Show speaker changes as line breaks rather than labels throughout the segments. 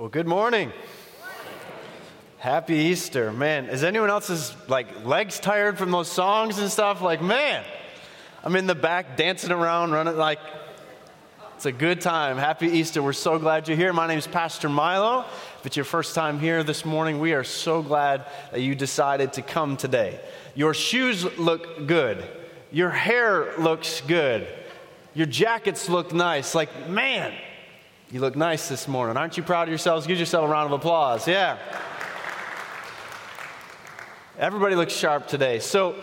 Well, good morning. Happy Easter. Man, is anyone else's like legs tired from those songs and stuff? Like, man, I'm in the back dancing around, running like it's a good time. Happy Easter. We're so glad you're here. My name is Pastor Milo. If it's your first time here this morning, we are so glad that you decided to come today. Your shoes look good. Your hair looks good. Your jackets look nice. Like, man, you look nice this morning. Aren't you proud of yourselves? Give yourself a round of applause. Yeah. Everybody looks sharp today. So,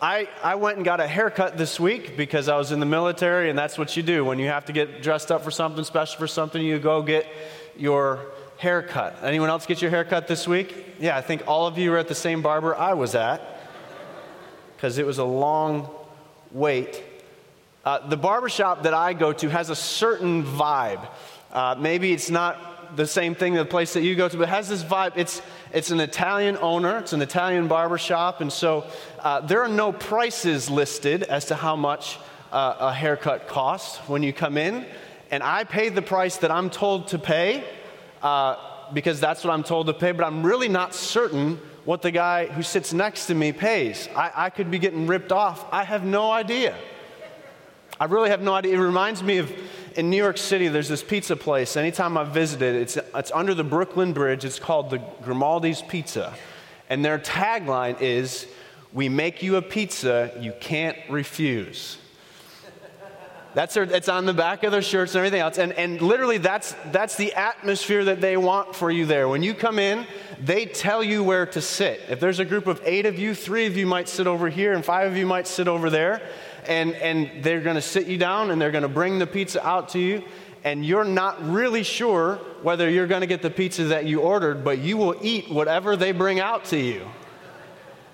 I, I went and got a haircut this week because I was in the military, and that's what you do. When you have to get dressed up for something special for something, you go get your haircut. Anyone else get your haircut this week? Yeah, I think all of you were at the same barber I was at because it was a long wait. Uh, the barbershop that I go to has a certain vibe. Uh, maybe it's not the same thing the place that you go to, but it has this vibe. It's, it's an Italian owner, it's an Italian barber shop, and so uh, there are no prices listed as to how much uh, a haircut costs when you come in. And I pay the price that I'm told to pay uh, because that's what I'm told to pay, but I'm really not certain what the guy who sits next to me pays. I, I could be getting ripped off. I have no idea. I really have no idea. It reminds me of in New York City, there's this pizza place. Anytime I've visited, it's, it's under the Brooklyn Bridge. It's called the Grimaldi's Pizza. And their tagline is, We make you a pizza you can't refuse. That's their, it's on the back of their shirts and everything else. And, and literally, that's, that's the atmosphere that they want for you there. When you come in, they tell you where to sit. If there's a group of eight of you, three of you might sit over here, and five of you might sit over there and, and they're going to sit you down and they're going to bring the pizza out to you. And you're not really sure whether you're going to get the pizza that you ordered, but you will eat whatever they bring out to you.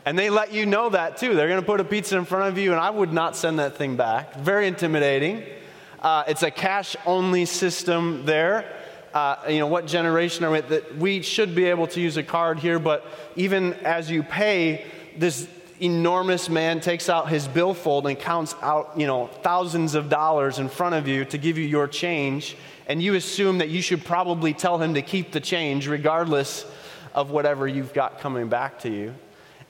And they let you know that too. They're going to put a pizza in front of you, and I would not send that thing back. Very intimidating. Uh, it's a cash only system there. Uh, you know, what generation are we? That we should be able to use a card here, but even as you pay, this enormous man takes out his billfold and counts out, you know, thousands of dollars in front of you to give you your change, and you assume that you should probably tell him to keep the change regardless of whatever you've got coming back to you.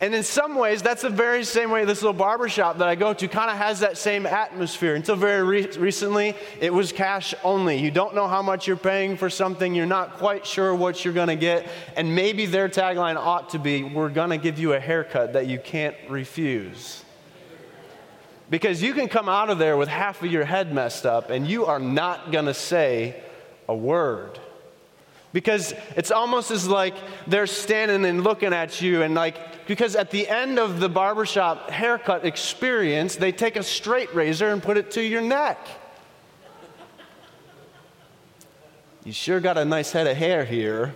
And in some ways, that's the very same way this little barbershop that I go to kind of has that same atmosphere. Until very re- recently, it was cash only. You don't know how much you're paying for something, you're not quite sure what you're going to get. And maybe their tagline ought to be We're going to give you a haircut that you can't refuse. Because you can come out of there with half of your head messed up, and you are not going to say a word because it's almost as like they're standing and looking at you and like because at the end of the barbershop haircut experience they take a straight razor and put it to your neck. You sure got a nice head of hair here.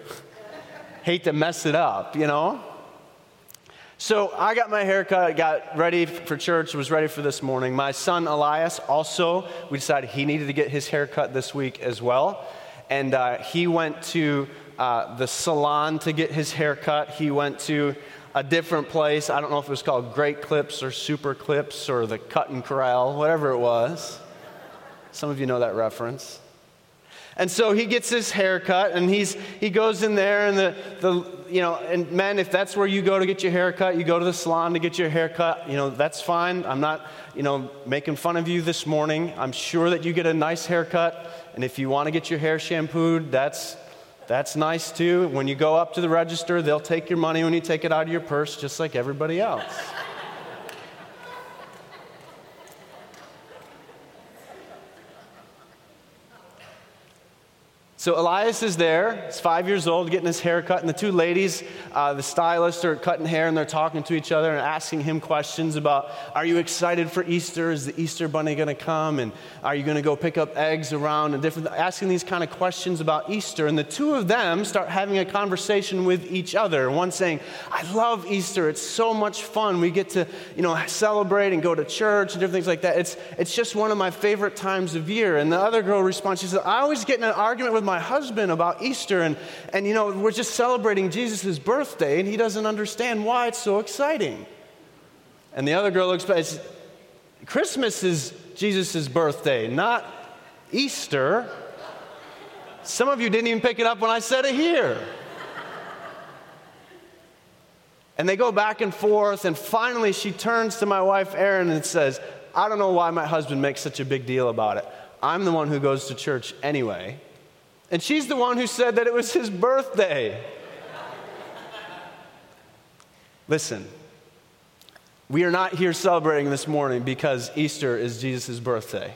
Hate to mess it up you know? So I got my haircut, got ready for church, was ready for this morning. My son Elias also, we decided he needed to get his haircut this week as well and uh, he went to uh, the salon to get his hair cut. He went to a different place. I don't know if it was called Great Clips or Super Clips or the Cut and Corral, whatever it was. Some of you know that reference. And so he gets his hair cut and he's, he goes in there and the, the, you know, and men, if that's where you go to get your hair cut, you go to the salon to get your hair cut, you know, that's fine. I'm not, you know, making fun of you this morning. I'm sure that you get a nice haircut. And if you want to get your hair shampooed, that's, that's nice too. When you go up to the register, they'll take your money when you take it out of your purse, just like everybody else. So Elias is there. He's five years old, getting his hair cut, and the two ladies, uh, the stylists, are cutting hair and they're talking to each other and asking him questions about, "Are you excited for Easter? Is the Easter bunny going to come? And are you going to go pick up eggs around?" And different, asking these kind of questions about Easter. And the two of them start having a conversation with each other. One saying, "I love Easter. It's so much fun. We get to, you know, celebrate and go to church and different things like that. It's it's just one of my favorite times of year." And the other girl responds, she says, "I always get in an argument with my my husband about Easter, and, and you know, we're just celebrating Jesus' birthday, and he doesn't understand why it's so exciting. And the other girl looks back, Christmas is Jesus' birthday, not Easter. Some of you didn't even pick it up when I said it here. And they go back and forth, and finally she turns to my wife, Erin, and says, I don't know why my husband makes such a big deal about it. I'm the one who goes to church anyway. And she's the one who said that it was his birthday. Listen, we are not here celebrating this morning because Easter is Jesus' birthday.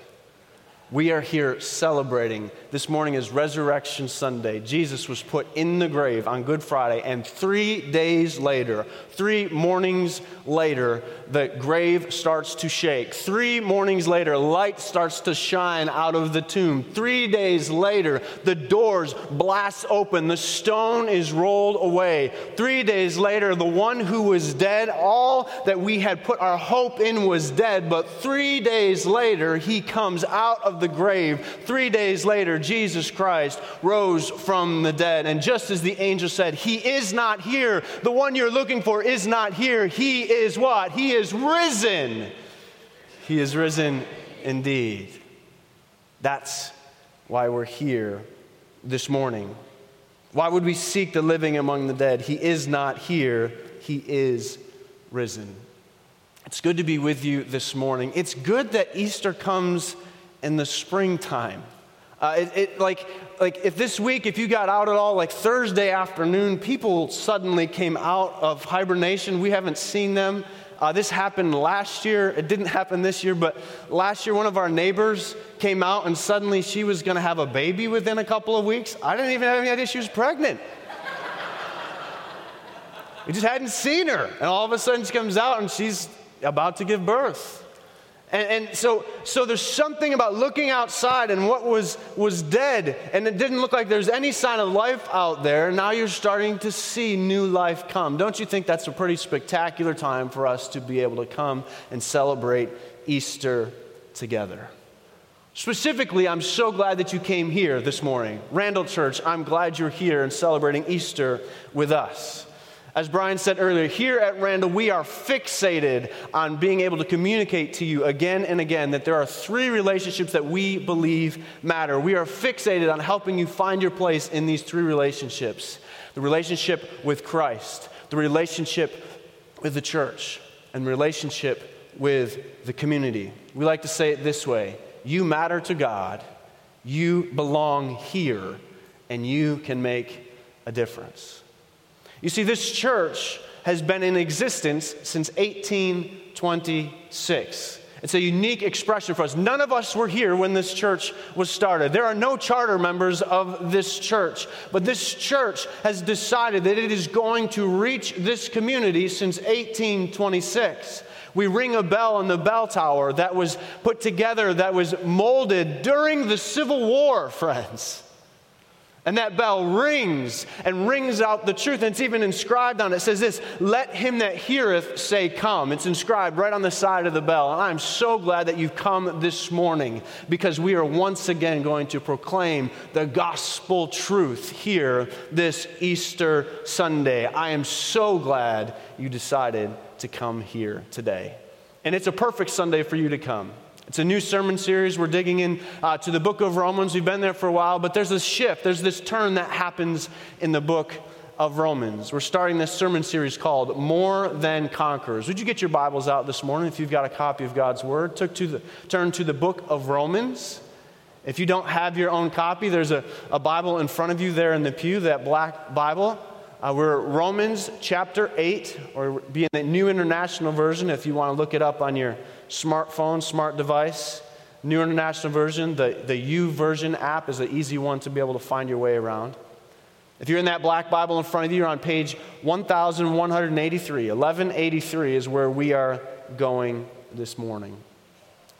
We are here celebrating. This morning is Resurrection Sunday. Jesus was put in the grave on Good Friday, and three days later, three mornings later, the grave starts to shake. Three mornings later, light starts to shine out of the tomb. Three days later, the doors blast open, the stone is rolled away. Three days later, the one who was dead, all that we had put our hope in was dead, but three days later, he comes out of the grave. Three days later, Jesus Christ rose from the dead. And just as the angel said, He is not here. The one you're looking for is not here. He is what? He is risen. He is risen indeed. That's why we're here this morning. Why would we seek the living among the dead? He is not here, He is risen. It's good to be with you this morning. It's good that Easter comes in the springtime. Uh, it, it, like, like if this week, if you got out at all, like Thursday afternoon, people suddenly came out of hibernation. We haven't seen them. Uh, this happened last year. It didn't happen this year, but last year, one of our neighbors came out and suddenly she was going to have a baby within a couple of weeks. I didn't even have any idea she was pregnant. we just hadn't seen her. And all of a sudden, she comes out and she's about to give birth. And, and, so, so there's something about looking outside and what was, was dead, and it didn't look like there's any sign of life out there. Now you're starting to see new life come. Don't you think that's a pretty spectacular time for us to be able to come and celebrate Easter together? Specifically, I'm so glad that you came here this morning. Randall Church, I'm glad you're here and celebrating Easter with us. As Brian said earlier, here at Randall, we are fixated on being able to communicate to you again and again that there are three relationships that we believe matter. We are fixated on helping you find your place in these three relationships the relationship with Christ, the relationship with the church, and relationship with the community. We like to say it this way You matter to God, you belong here, and you can make a difference. You see, this church has been in existence since 1826. It's a unique expression for us. None of us were here when this church was started. There are no charter members of this church, but this church has decided that it is going to reach this community since 1826. We ring a bell on the bell tower that was put together, that was molded during the Civil War, friends. And that bell rings and rings out the truth. And it's even inscribed on it. It says this Let him that heareth say, Come. It's inscribed right on the side of the bell. And I'm so glad that you've come this morning because we are once again going to proclaim the gospel truth here this Easter Sunday. I am so glad you decided to come here today. And it's a perfect Sunday for you to come. It's a new sermon series. We're digging in uh, to the book of Romans. We've been there for a while, but there's this shift, there's this turn that happens in the book of Romans. We're starting this sermon series called More Than Conquerors. Would you get your Bibles out this morning if you've got a copy of God's Word? Took to the, turn to the book of Romans. If you don't have your own copy, there's a, a Bible in front of you there in the pew, that black Bible. Uh, we're Romans chapter 8, or be in the New International Version if you want to look it up on your smartphone, smart device. New International Version, the, the YouVersion app is an easy one to be able to find your way around. If you're in that black Bible in front of you, you're on page 1183. 1183 is where we are going this morning.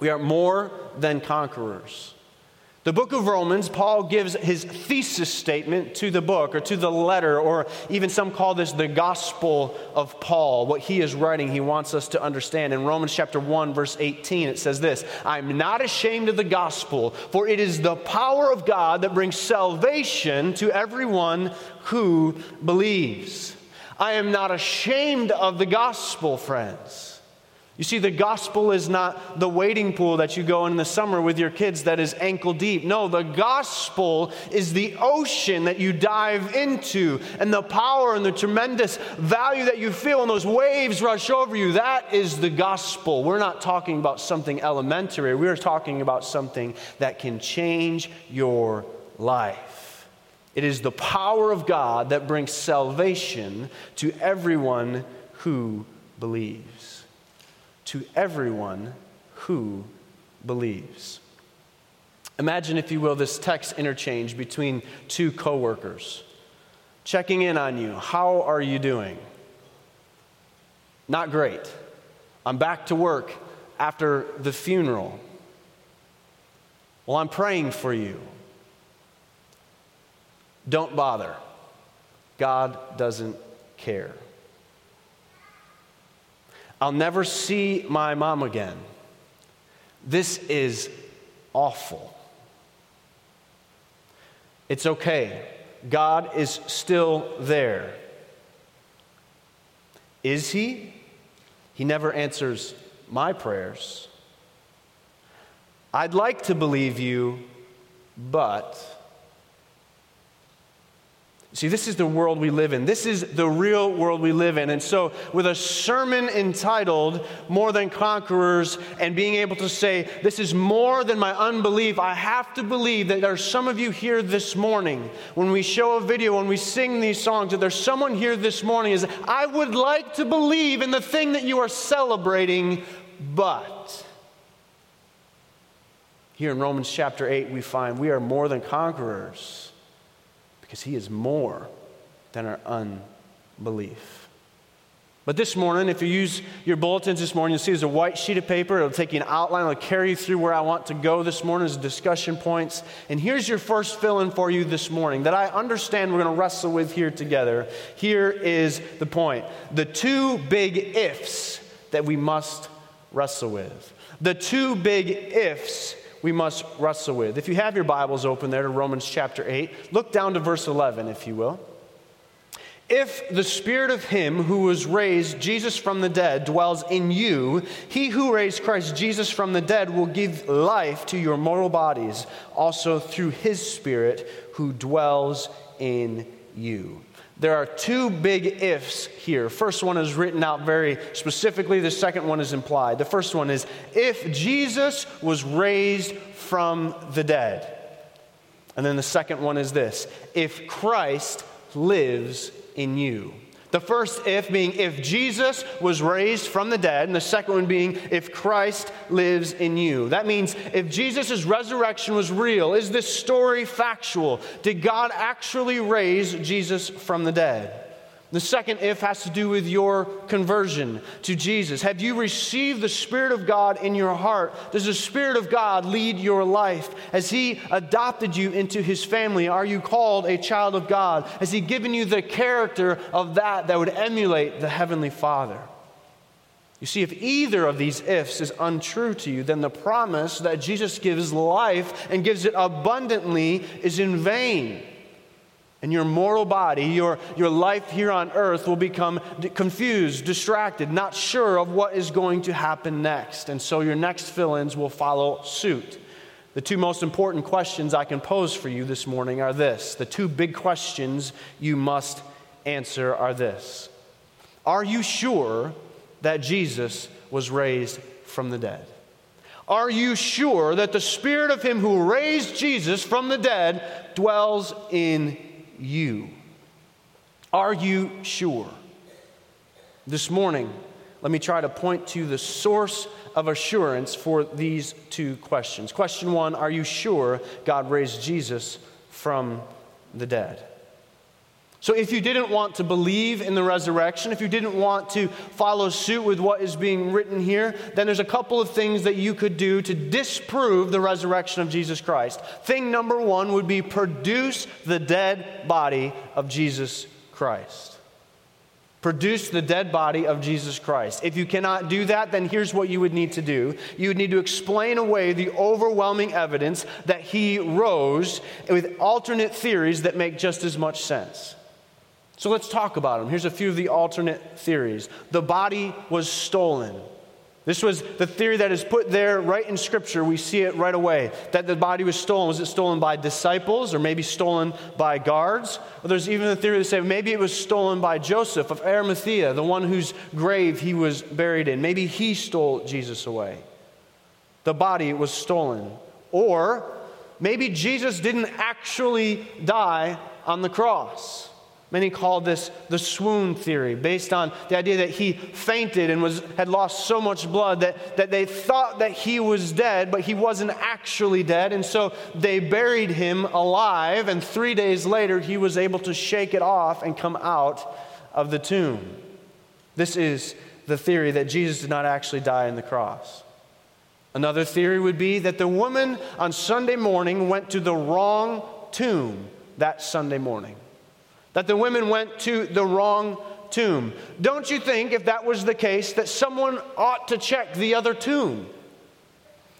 We are more than conquerors. The book of Romans, Paul gives his thesis statement to the book or to the letter, or even some call this the gospel of Paul. What he is writing, he wants us to understand. In Romans chapter 1, verse 18, it says this I'm not ashamed of the gospel, for it is the power of God that brings salvation to everyone who believes. I am not ashamed of the gospel, friends. You see, the gospel is not the wading pool that you go in the summer with your kids that is ankle deep. No, the gospel is the ocean that you dive into, and the power and the tremendous value that you feel when those waves rush over you. That is the gospel. We're not talking about something elementary, we're talking about something that can change your life. It is the power of God that brings salvation to everyone who believes to everyone who believes. Imagine, if you will, this text interchange between two coworkers checking in on you. How are you doing? Not great. I'm back to work after the funeral. Well, I'm praying for you. Don't bother. God doesn't care. I'll never see my mom again. This is awful. It's okay. God is still there. Is He? He never answers my prayers. I'd like to believe you, but See, this is the world we live in. This is the real world we live in. And so, with a sermon entitled More Than Conquerors and being able to say, This is more than my unbelief, I have to believe that there's some of you here this morning when we show a video, when we sing these songs, that there's someone here this morning is, I would like to believe in the thing that you are celebrating, but. Here in Romans chapter 8, we find we are more than conquerors because He is more than our unbelief. But this morning, if you use your bulletins this morning, you'll see there's a white sheet of paper. It'll take you an outline. It'll carry you through where I want to go this morning as discussion points. And here's your first fill in for you this morning that I understand we're going to wrestle with here together. Here is the point the two big ifs that we must wrestle with. The two big ifs we must wrestle with. If you have your Bibles open there to Romans chapter 8, look down to verse 11, if you will. If the spirit of him who was raised Jesus from the dead dwells in you, he who raised Christ Jesus from the dead will give life to your mortal bodies, also through his spirit who dwells in you. There are two big ifs here. First one is written out very specifically, the second one is implied. The first one is if Jesus was raised from the dead. And then the second one is this if Christ lives in you. The first if being if Jesus was raised from the dead, and the second one being if Christ lives in you. That means if Jesus' resurrection was real, is this story factual? Did God actually raise Jesus from the dead? The second if has to do with your conversion to Jesus. Have you received the Spirit of God in your heart? Does the Spirit of God lead your life? Has He adopted you into His family? Are you called a child of God? Has He given you the character of that that would emulate the Heavenly Father? You see, if either of these ifs is untrue to you, then the promise that Jesus gives life and gives it abundantly is in vain. And your mortal body, your, your life here on earth will become confused, distracted, not sure of what is going to happen next. And so your next fill ins will follow suit. The two most important questions I can pose for you this morning are this. The two big questions you must answer are this Are you sure that Jesus was raised from the dead? Are you sure that the Spirit of Him who raised Jesus from the dead dwells in you? Are you sure? This morning, let me try to point to the source of assurance for these two questions. Question one Are you sure God raised Jesus from the dead? So, if you didn't want to believe in the resurrection, if you didn't want to follow suit with what is being written here, then there's a couple of things that you could do to disprove the resurrection of Jesus Christ. Thing number one would be produce the dead body of Jesus Christ. Produce the dead body of Jesus Christ. If you cannot do that, then here's what you would need to do. You would need to explain away the overwhelming evidence that he rose with alternate theories that make just as much sense. So let's talk about them. Here's a few of the alternate theories. The body was stolen. This was the theory that is put there right in Scripture. We see it right away that the body was stolen. Was it stolen by disciples or maybe stolen by guards? Or there's even a theory that says maybe it was stolen by Joseph of Arimathea, the one whose grave he was buried in. Maybe he stole Jesus away. The body was stolen. Or maybe Jesus didn't actually die on the cross. Many call this the swoon theory, based on the idea that he fainted and was, had lost so much blood that, that they thought that he was dead, but he wasn't actually dead. And so they buried him alive, and three days later, he was able to shake it off and come out of the tomb. This is the theory that Jesus did not actually die on the cross. Another theory would be that the woman on Sunday morning went to the wrong tomb that Sunday morning that the women went to the wrong tomb. Don't you think, if that was the case, that someone ought to check the other tomb?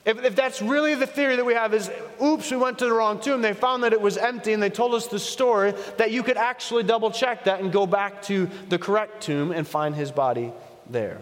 If, if that's really the theory that we have is, oops, we went to the wrong tomb, they found that it was empty and they told us the story, that you could actually double check that and go back to the correct tomb and find his body there.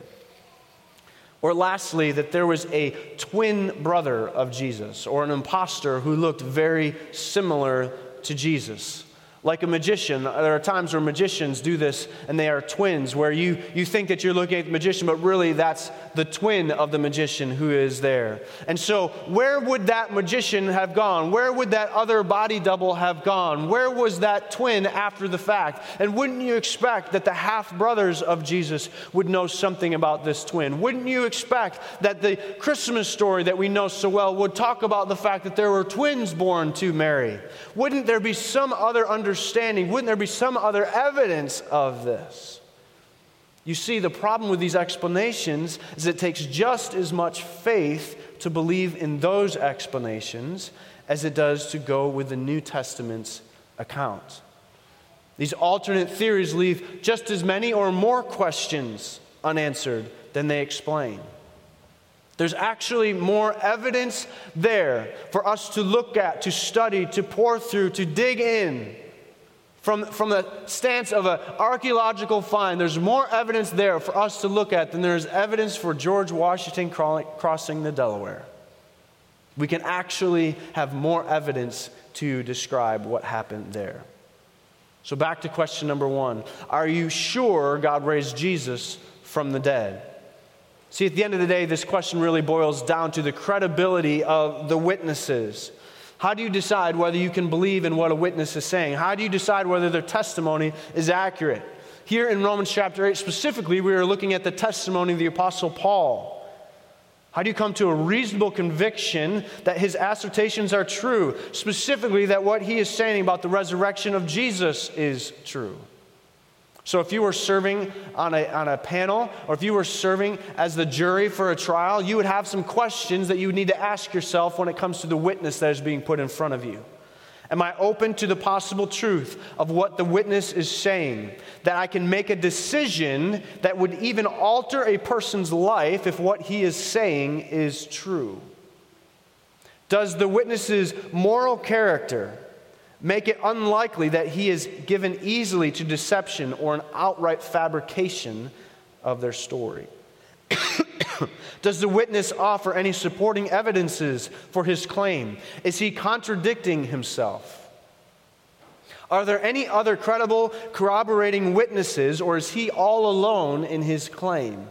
Or lastly, that there was a twin brother of Jesus or an impostor who looked very similar to Jesus like a magician. There are times where magicians do this and they are twins, where you, you think that you're looking at the magician, but really that's the twin of the magician who is there. And so, where would that magician have gone? Where would that other body double have gone? Where was that twin after the fact? And wouldn't you expect that the half brothers of Jesus would know something about this twin? Wouldn't you expect that the Christmas story that we know so well would talk about the fact that there were twins born to Mary? Wouldn't there be some other understanding? Understanding, wouldn't there be some other evidence of this? You see, the problem with these explanations is it takes just as much faith to believe in those explanations as it does to go with the New Testament's account. These alternate theories leave just as many or more questions unanswered than they explain. There's actually more evidence there for us to look at, to study, to pour through, to dig in from, from the stance of an archaeological find, there's more evidence there for us to look at than there's evidence for George Washington crossing the Delaware. We can actually have more evidence to describe what happened there. So, back to question number one Are you sure God raised Jesus from the dead? See, at the end of the day, this question really boils down to the credibility of the witnesses. How do you decide whether you can believe in what a witness is saying? How do you decide whether their testimony is accurate? Here in Romans chapter 8, specifically, we are looking at the testimony of the Apostle Paul. How do you come to a reasonable conviction that his assertions are true? Specifically, that what he is saying about the resurrection of Jesus is true. So, if you were serving on a, on a panel or if you were serving as the jury for a trial, you would have some questions that you would need to ask yourself when it comes to the witness that is being put in front of you. Am I open to the possible truth of what the witness is saying? That I can make a decision that would even alter a person's life if what he is saying is true? Does the witness's moral character make it unlikely that he is given easily to deception or an outright fabrication of their story. Does the witness offer any supporting evidences for his claim? Is he contradicting himself? Are there any other credible corroborating witnesses, or is he all alone in his claim?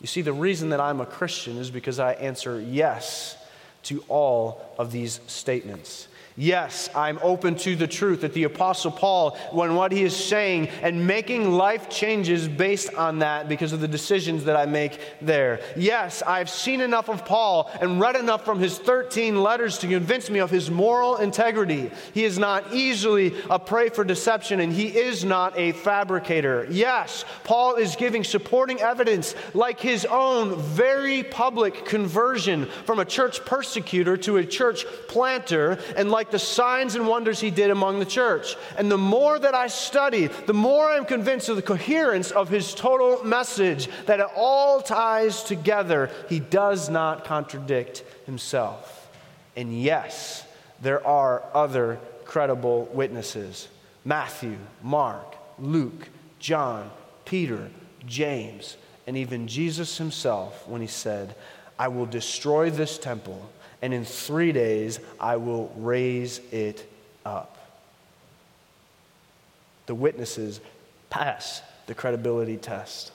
You see, the reason that I'm a Christian is because I answer yes to all of these statements. Yes, I'm open to the truth that the Apostle Paul, when what he is saying and making life changes based on that because of the decisions that I make there. Yes, I've seen enough of Paul and read enough from his 13 letters to convince me of his moral integrity. He is not easily a prey for deception and he is not a fabricator. Yes, Paul is giving supporting evidence like his own very public conversion from a church persecutor to a church planter and like like the signs and wonders he did among the church. And the more that I study, the more I'm convinced of the coherence of his total message, that it all ties together. He does not contradict himself. And yes, there are other credible witnesses Matthew, Mark, Luke, John, Peter, James, and even Jesus himself when he said, I will destroy this temple, and in three days I will raise it up. The witnesses pass the credibility test.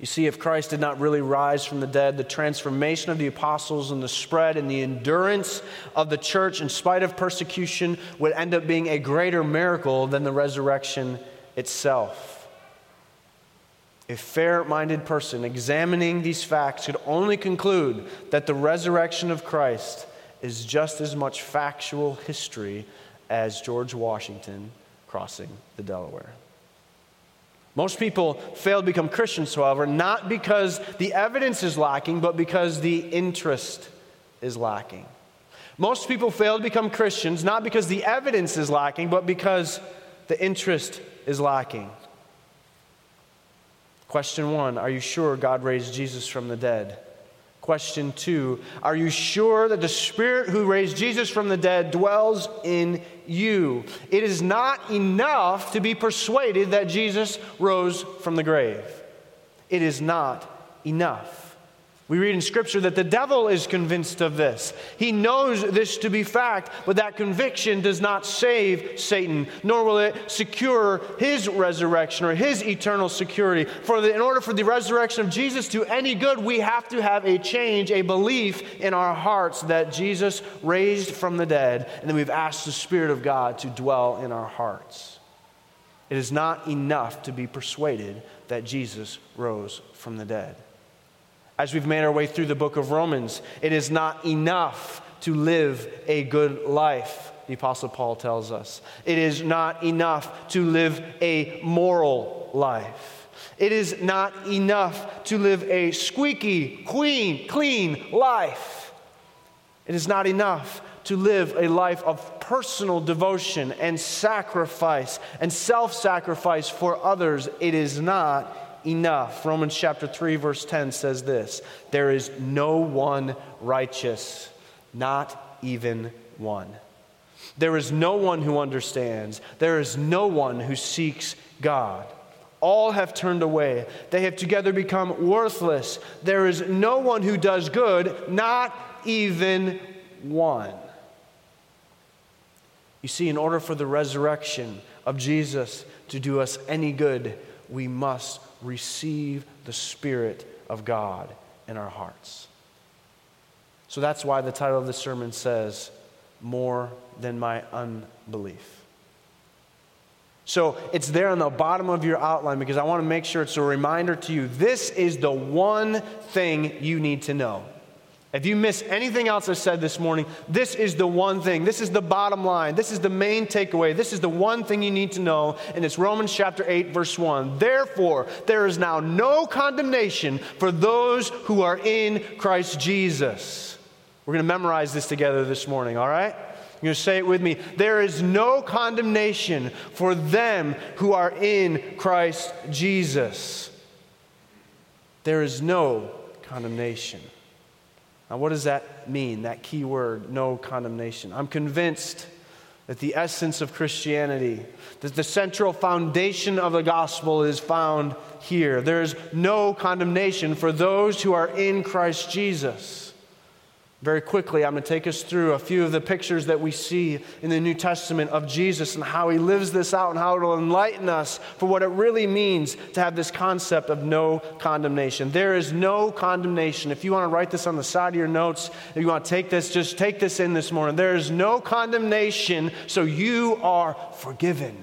You see, if Christ did not really rise from the dead, the transformation of the apostles and the spread and the endurance of the church in spite of persecution would end up being a greater miracle than the resurrection itself. A fair minded person examining these facts could only conclude that the resurrection of Christ is just as much factual history as George Washington crossing the Delaware. Most people fail to become Christians, however, not because the evidence is lacking, but because the interest is lacking. Most people fail to become Christians not because the evidence is lacking, but because the interest is lacking. Question one Are you sure God raised Jesus from the dead? Question two Are you sure that the Spirit who raised Jesus from the dead dwells in you? It is not enough to be persuaded that Jesus rose from the grave. It is not enough. We read in Scripture that the devil is convinced of this. He knows this to be fact, but that conviction does not save Satan, nor will it secure his resurrection or his eternal security. For the, in order for the resurrection of Jesus to any good, we have to have a change, a belief in our hearts that Jesus raised from the dead, and then we've asked the Spirit of God to dwell in our hearts. It is not enough to be persuaded that Jesus rose from the dead as we've made our way through the book of Romans. It is not enough to live a good life, the Apostle Paul tells us. It is not enough to live a moral life. It is not enough to live a squeaky, clean, clean life. It is not enough to live a life of personal devotion and sacrifice and self sacrifice for others. It is not enough. Romans chapter 3, verse 10 says this There is no one righteous, not even one. There is no one who understands, there is no one who seeks God. All have turned away. They have together become worthless. There is no one who does good, not even one. You see, in order for the resurrection of Jesus to do us any good, we must receive the Spirit of God in our hearts. So that's why the title of the sermon says, More Than My Unbelief. So it's there on the bottom of your outline because I want to make sure it's a reminder to you. This is the one thing you need to know. If you miss anything else I said this morning, this is the one thing. This is the bottom line. This is the main takeaway. This is the one thing you need to know. And it's Romans chapter 8, verse 1. Therefore, there is now no condemnation for those who are in Christ Jesus. We're going to memorize this together this morning, all right? You're going to say it with me. There is no condemnation for them who are in Christ Jesus. There is no condemnation. Now, what does that mean, that key word, no condemnation? I'm convinced that the essence of Christianity, that the central foundation of the gospel is found here. There's no condemnation for those who are in Christ Jesus. Very quickly, I'm going to take us through a few of the pictures that we see in the New Testament of Jesus and how he lives this out and how it will enlighten us for what it really means to have this concept of no condemnation. There is no condemnation. If you want to write this on the side of your notes, if you want to take this, just take this in this morning. There is no condemnation, so you are forgiven.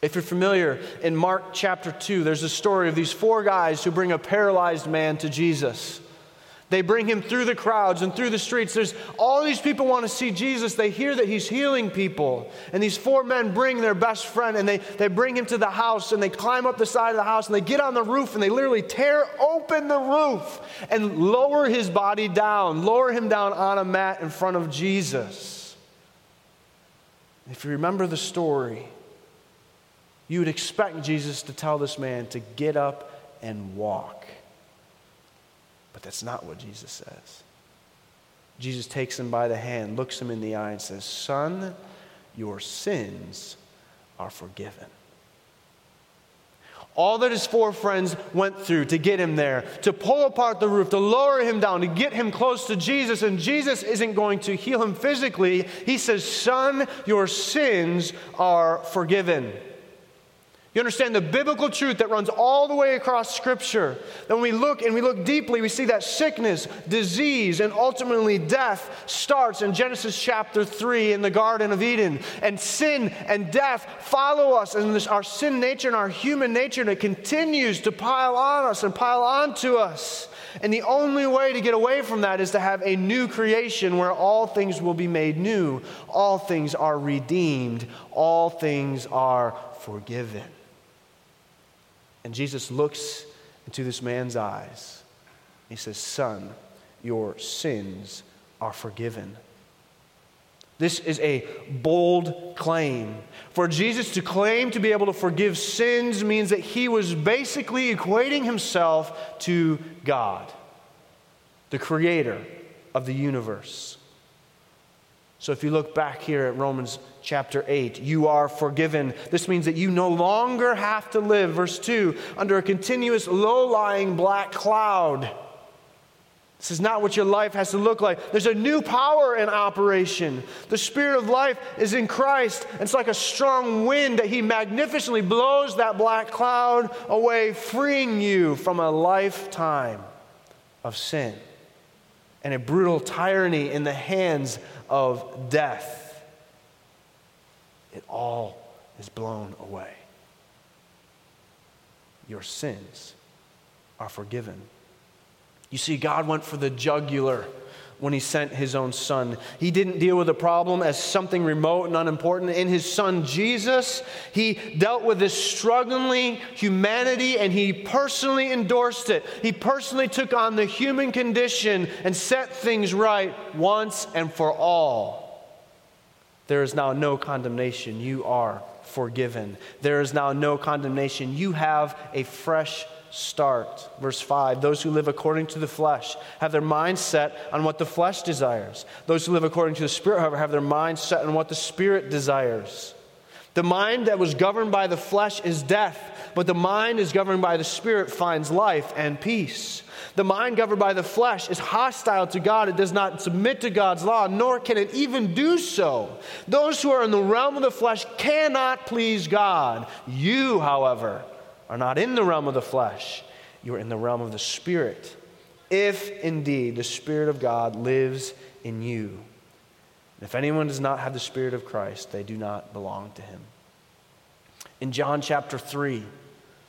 If you're familiar, in Mark chapter 2, there's a story of these four guys who bring a paralyzed man to Jesus. They bring him through the crowds and through the streets. There's all these people want to see Jesus. They hear that he's healing people. And these four men bring their best friend and they, they bring him to the house and they climb up the side of the house and they get on the roof and they literally tear open the roof and lower his body down, lower him down on a mat in front of Jesus. If you remember the story, you would expect Jesus to tell this man to get up and walk. But that's not what Jesus says. Jesus takes him by the hand, looks him in the eye, and says, Son, your sins are forgiven. All that his four friends went through to get him there, to pull apart the roof, to lower him down, to get him close to Jesus, and Jesus isn't going to heal him physically. He says, Son, your sins are forgiven. You understand the biblical truth that runs all the way across Scripture. That when we look and we look deeply, we see that sickness, disease, and ultimately death starts in Genesis chapter 3 in the Garden of Eden. And sin and death follow us in this, our sin nature and our human nature, and it continues to pile on us and pile onto us. And the only way to get away from that is to have a new creation where all things will be made new, all things are redeemed, all things are forgiven. And Jesus looks into this man's eyes. He says, Son, your sins are forgiven. This is a bold claim. For Jesus to claim to be able to forgive sins means that he was basically equating himself to God, the creator of the universe. So if you look back here at Romans chapter 8, you are forgiven. This means that you no longer have to live, verse 2, under a continuous low lying black cloud. This is not what your life has to look like. There's a new power in operation. The Spirit of life is in Christ. It's like a strong wind that He magnificently blows that black cloud away, freeing you from a lifetime of sin and a brutal tyranny in the hands of death. It all is blown away. Your sins are forgiven. You see, God went for the jugular when he sent his own son. He didn't deal with the problem as something remote and unimportant. In his son Jesus, he dealt with this struggling humanity and he personally endorsed it. He personally took on the human condition and set things right once and for all. There is now no condemnation. You are forgiven. There is now no condemnation. You have a fresh start. Verse 5 Those who live according to the flesh have their mind set on what the flesh desires. Those who live according to the Spirit, however, have their mind set on what the Spirit desires. The mind that was governed by the flesh is death, but the mind is governed by the Spirit finds life and peace. The mind governed by the flesh is hostile to God. It does not submit to God's law, nor can it even do so. Those who are in the realm of the flesh cannot please God. You, however, are not in the realm of the flesh, you are in the realm of the Spirit. If indeed the Spirit of God lives in you. If anyone does not have the Spirit of Christ, they do not belong to him. In John chapter 3,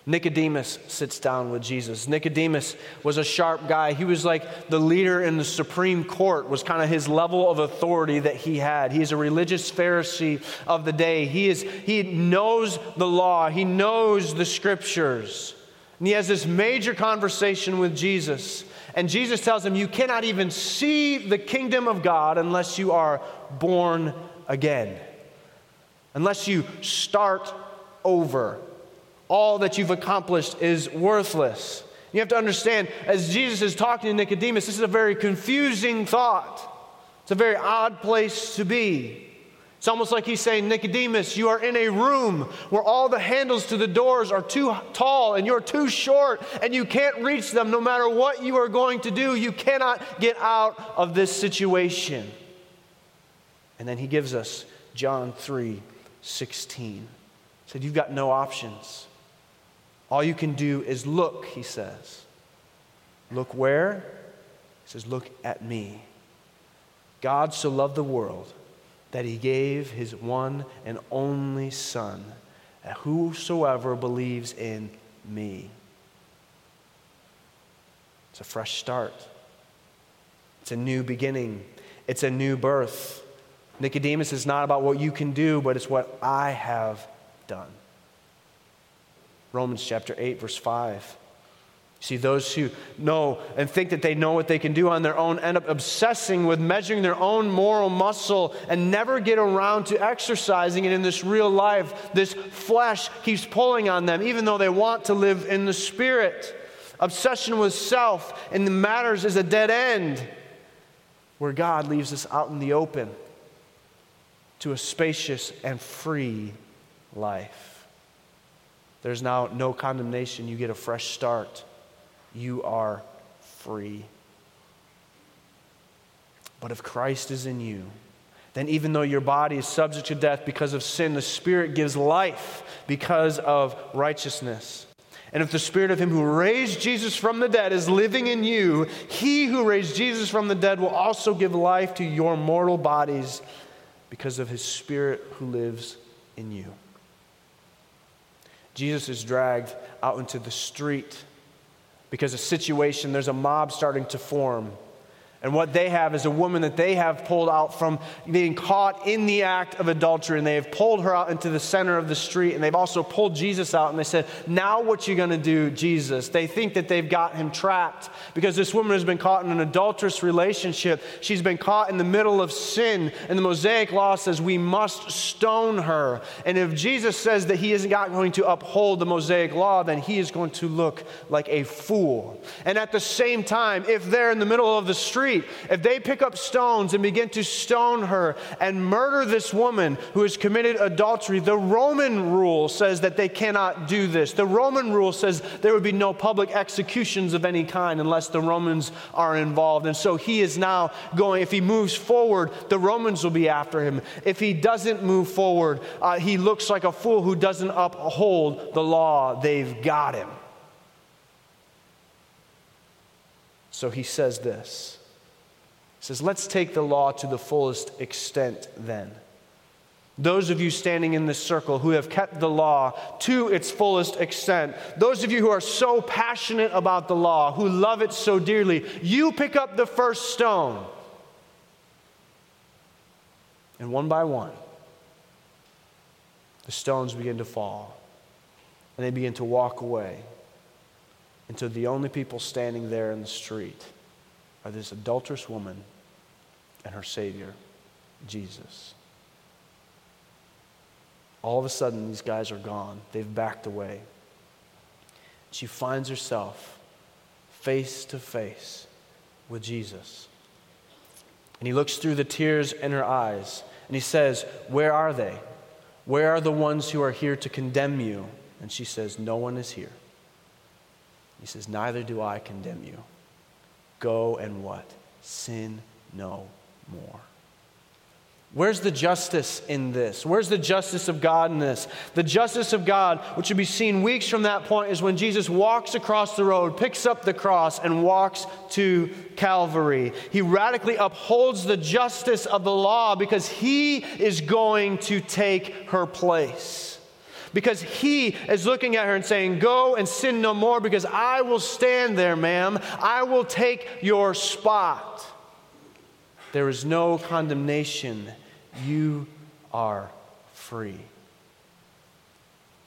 Nicodemus sits down with Jesus. Nicodemus was a sharp guy. He was like the leader in the Supreme Court, was kind of his level of authority that he had. He is a religious Pharisee of the day. He, is, he knows the law, he knows the scriptures. And he has this major conversation with Jesus. And Jesus tells him, You cannot even see the kingdom of God unless you are born again, unless you start over all that you've accomplished is worthless. You have to understand, as Jesus is talking to Nicodemus, this is a very confusing thought. It's a very odd place to be. It's almost like he's saying, Nicodemus, you are in a room where all the handles to the doors are too tall and you're too short and you can't reach them no matter what you are going to do. You cannot get out of this situation. And then he gives us John 3 16. He said, You've got no options. All you can do is look, he says. Look where? He says, Look at me. God so loved the world that he gave his one and only Son, that whosoever believes in me. It's a fresh start. It's a new beginning, it's a new birth. Nicodemus is not about what you can do, but it's what I have done. Romans chapter 8, verse 5. See, those who know and think that they know what they can do on their own end up obsessing with measuring their own moral muscle and never get around to exercising it in this real life. This flesh keeps pulling on them, even though they want to live in the spirit. Obsession with self and the matters is a dead end where God leaves us out in the open to a spacious and free life. There's now no condemnation. You get a fresh start you are free. But if Christ is in you, then even though your body is subject to death because of sin, the Spirit gives life because of righteousness. And if the Spirit of Him who raised Jesus from the dead is living in you, He who raised Jesus from the dead will also give life to your mortal bodies because of His Spirit who lives in you. Jesus is dragged out into the street because a situation, there's a mob starting to form. And what they have is a woman that they have pulled out from being caught in the act of adultery. And they have pulled her out into the center of the street. And they've also pulled Jesus out. And they said, Now what you going to do, Jesus? They think that they've got him trapped because this woman has been caught in an adulterous relationship. She's been caught in the middle of sin. And the Mosaic law says we must stone her. And if Jesus says that he is not going to uphold the Mosaic law, then he is going to look like a fool. And at the same time, if they're in the middle of the street, street, if they pick up stones and begin to stone her and murder this woman who has committed adultery, the Roman rule says that they cannot do this. The Roman rule says there would be no public executions of any kind unless the Romans are involved. And so he is now going, if he moves forward, the Romans will be after him. If he doesn't move forward, uh, he looks like a fool who doesn't uphold the law. They've got him. So he says this says, let's take the law to the fullest extent then. Those of you standing in this circle who have kept the law to its fullest extent, those of you who are so passionate about the law, who love it so dearly, you pick up the first stone. And one by one, the stones begin to fall. And they begin to walk away until the only people standing there in the street are this adulterous woman and her Savior, Jesus. All of a sudden, these guys are gone. They've backed away. She finds herself face to face with Jesus. And he looks through the tears in her eyes and he says, Where are they? Where are the ones who are here to condemn you? And she says, No one is here. He says, Neither do I condemn you. Go and what? Sin no more. Where's the justice in this? Where's the justice of God in this? The justice of God, which will be seen weeks from that point, is when Jesus walks across the road, picks up the cross, and walks to Calvary. He radically upholds the justice of the law because he is going to take her place because he is looking at her and saying, Go and sin no more because I will stand there, ma'am. I will take your spot. There is no condemnation. You are free.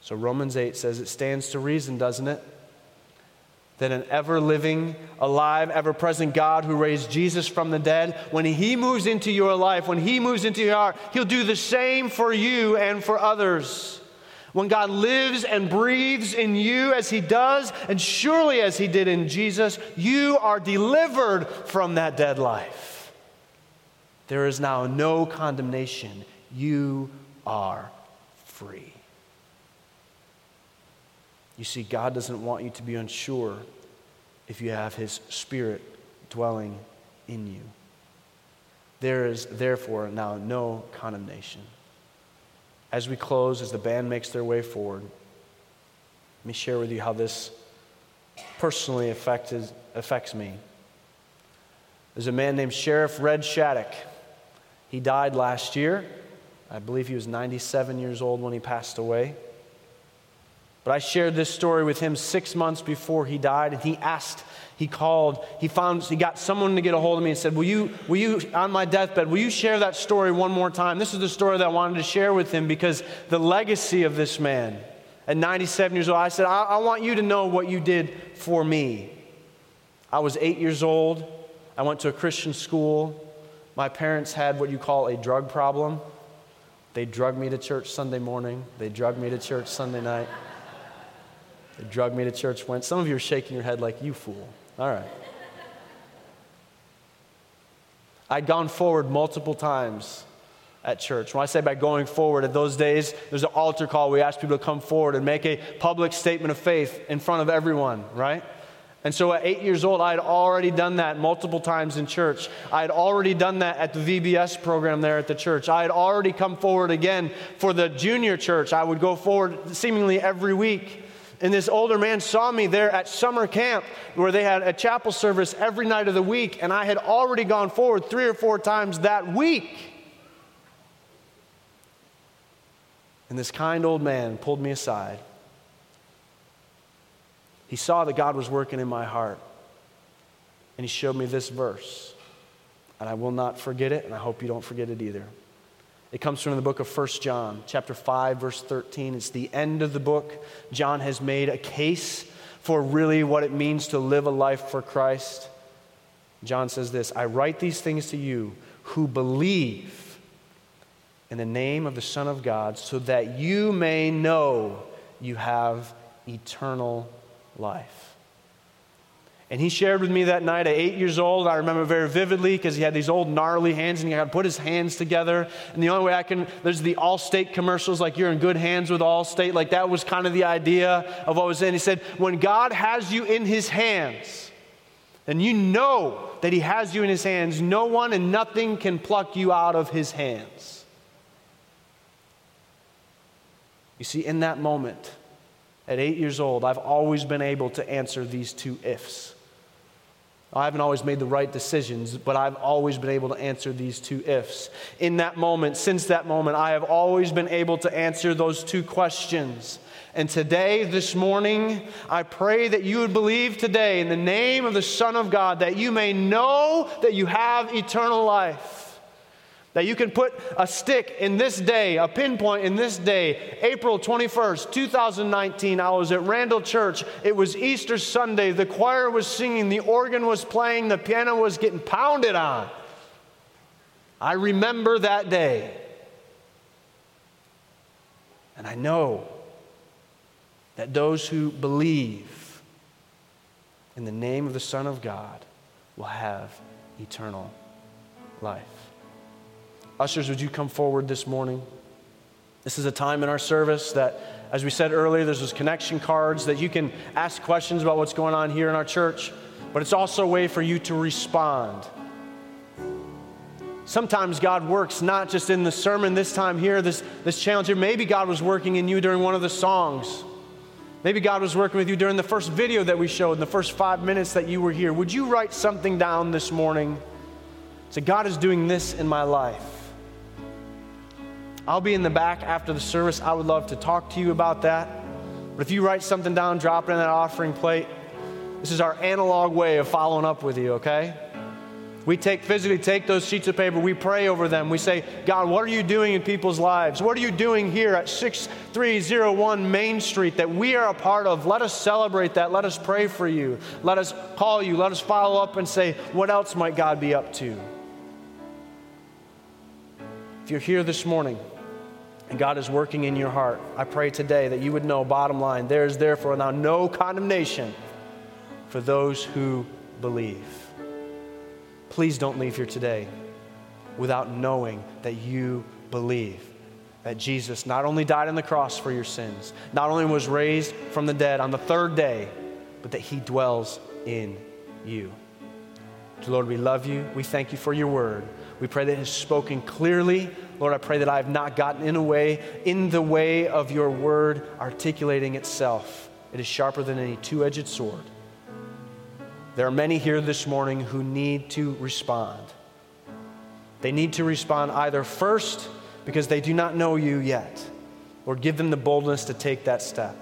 So Romans 8 says it stands to reason, doesn't it? That an ever living, alive, ever present God who raised Jesus from the dead, when He moves into your life, when He moves into your heart, He'll do the same for you and for others. When God lives and breathes in you as He does, and surely as He did in Jesus, you are delivered from that dead life. There is now no condemnation. You are free. You see, God doesn't want you to be unsure if you have His Spirit dwelling in you. There is therefore now no condemnation as we close, as the band makes their way forward, let me share with you how this personally affected, affects me. There's a man named Sheriff Red Shattuck. He died last year. I believe he was 97 years old when he passed away. But I shared this story with him six months before he died, and he asked, he called, he found, he got someone to get a hold of me and said, Will you, will you, on my deathbed, will you share that story one more time? This is the story that I wanted to share with him because the legacy of this man at 97 years old, I said, I, I want you to know what you did for me. I was eight years old. I went to a Christian school. My parents had what you call a drug problem. They drug me to church Sunday morning. They drug me to church Sunday night. They drug me to church Went. Some of you are shaking your head like, you fool. All right. I'd gone forward multiple times at church. When I say by going forward, at those days, there's an altar call. We ask people to come forward and make a public statement of faith in front of everyone, right? And so at eight years old, I had already done that multiple times in church. I had already done that at the VBS program there at the church. I had already come forward again for the junior church. I would go forward seemingly every week. And this older man saw me there at summer camp where they had a chapel service every night of the week. And I had already gone forward three or four times that week. And this kind old man pulled me aside he saw that God was working in my heart. And he showed me this verse. And I will not forget it, and I hope you don't forget it either. It comes from the book of 1 John, chapter 5, verse 13. It's the end of the book. John has made a case for really what it means to live a life for Christ. John says this I write these things to you who believe in the name of the Son of God, so that you may know you have eternal life. And he shared with me that night at eight years old. I remember very vividly because he had these old gnarly hands and he had to put his hands together. And the only way I can, there's the Allstate commercials, like you're in good hands with Allstate. Like that was kind of the idea of what was in. He said, when God has you in his hands, then you know that he has you in his hands. No one and nothing can pluck you out of his hands. You see, in that moment, at eight years old, I've always been able to answer these two ifs. I haven't always made the right decisions, but I've always been able to answer these two ifs. In that moment, since that moment, I have always been able to answer those two questions. And today, this morning, I pray that you would believe today in the name of the Son of God that you may know that you have eternal life. That you can put a stick in this day, a pinpoint in this day, April 21st, 2019. I was at Randall Church. It was Easter Sunday. The choir was singing, the organ was playing, the piano was getting pounded on. I remember that day. And I know that those who believe in the name of the Son of God will have eternal life. Ushers, would you come forward this morning? This is a time in our service that, as we said earlier, there's those connection cards that you can ask questions about what's going on here in our church, but it's also a way for you to respond. Sometimes God works not just in the sermon this time here, this, this challenge here. Maybe God was working in you during one of the songs. Maybe God was working with you during the first video that we showed, in the first five minutes that you were here. Would you write something down this morning? Say, God is doing this in my life. I'll be in the back after the service. I would love to talk to you about that. But if you write something down, drop it in that offering plate. This is our analog way of following up with you, okay? We take physically take those sheets of paper, we pray over them. We say, God, what are you doing in people's lives? What are you doing here at 6301 Main Street that we are a part of? Let us celebrate that. Let us pray for you. Let us call you. Let us follow up and say, what else might God be up to? If you're here this morning, and God is working in your heart. I pray today that you would know, bottom line, there is therefore now no condemnation for those who believe. Please don't leave here today without knowing that you believe that Jesus not only died on the cross for your sins, not only was raised from the dead on the third day, but that he dwells in you. Lord, we love you. We thank you for your word. We pray that it is spoken clearly Lord, I pray that I have not gotten in a way, in the way of your word articulating itself. It is sharper than any two edged sword. There are many here this morning who need to respond. They need to respond either first because they do not know you yet, or give them the boldness to take that step.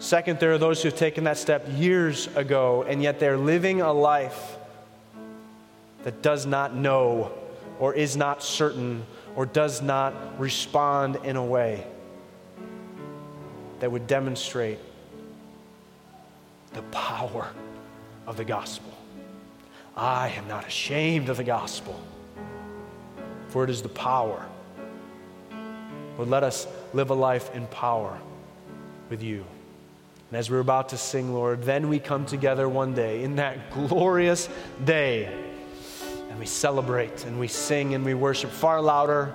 Second, there are those who have taken that step years ago, and yet they're living a life that does not know or is not certain or does not respond in a way that would demonstrate the power of the gospel. I am not ashamed of the gospel, for it is the power. Lord, let us live a life in power with you. And as we're about to sing, Lord, then we come together one day in that glorious day and we celebrate and we sing and we worship far louder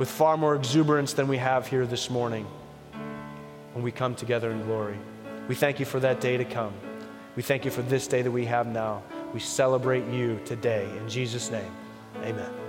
with far more exuberance than we have here this morning when we come together in glory. We thank you for that day to come. We thank you for this day that we have now. We celebrate you today. In Jesus' name, amen.